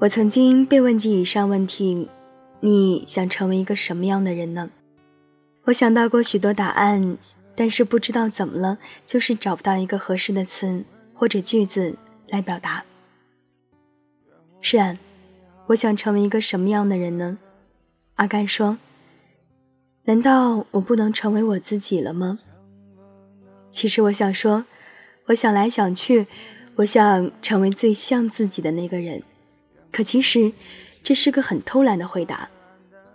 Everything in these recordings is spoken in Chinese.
我曾经被问及以上问题：你想成为一个什么样的人呢？我想到过许多答案，但是不知道怎么了，就是找不到一个合适的词或者句子来表达。是啊，我想成为一个什么样的人呢？阿甘说：“难道我不能成为我自己了吗？”其实我想说，我想来想去，我想成为最像自己的那个人。可其实，这是个很偷懒的回答。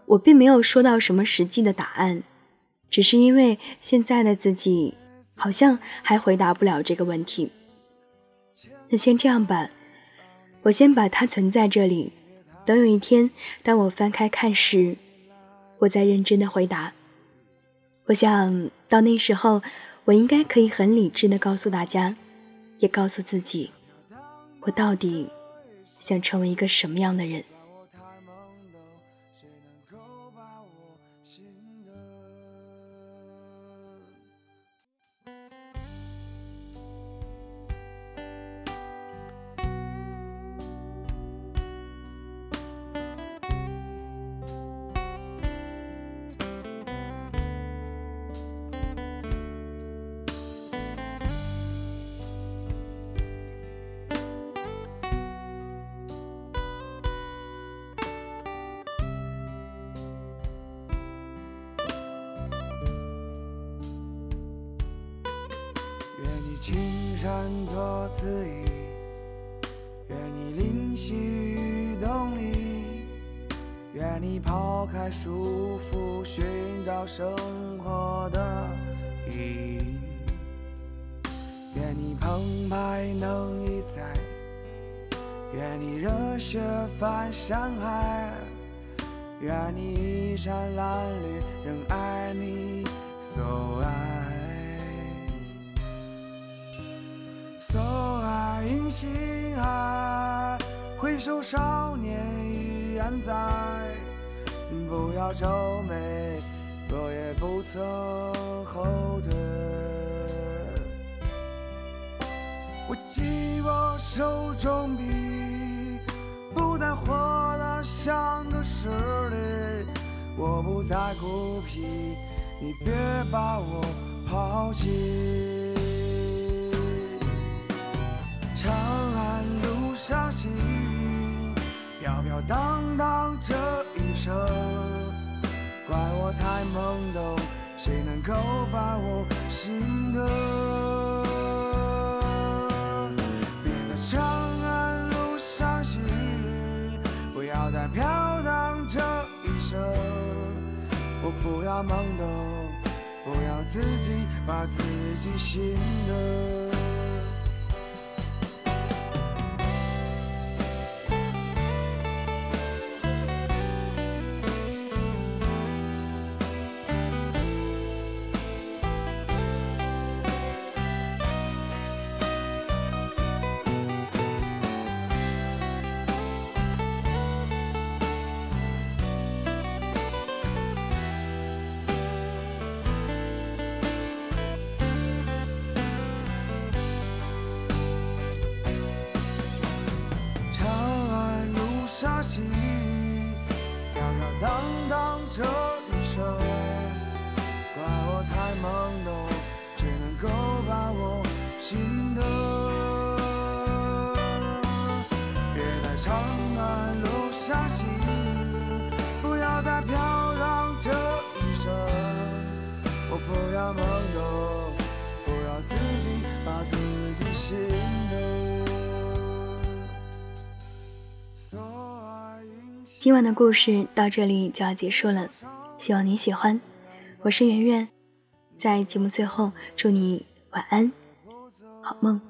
我并没有说到什么实际的答案，只是因为现在的自己好像还回答不了这个问题。那先这样吧，我先把它存在这里，等有一天当我翻开看时，我再认真的回答。我想到那时候，我应该可以很理智的告诉大家，也告诉自己，我到底。想成为一个什么样的人？青山多恣意，愿你灵犀于动力，愿你抛开束缚，寻找生活的意义。愿你澎湃能一再，愿你热血翻山海，愿你衣衫褴褛，仍爱你心爱，回首少年依然在。不要皱眉，我也不曾后退。我紧握手中笔，不再活得像个势利。我不再孤僻，你别把我抛弃。长安路上行，飘飘荡荡这一生，怪我太懵懂，谁能够把我心得？别在长安路上行，不要再飘荡这一生。我不要懵懂，不要自己把自己心得。沙溪，飘飘荡荡这一生，怪我太懵懂，谁能够把我心疼？别在长安路上行，不要再飘荡这一生。我不要懵懂，不要自己把自己心疼。今晚的故事到这里就要结束了，希望你喜欢。我是圆圆，在节目最后祝你晚安，好梦。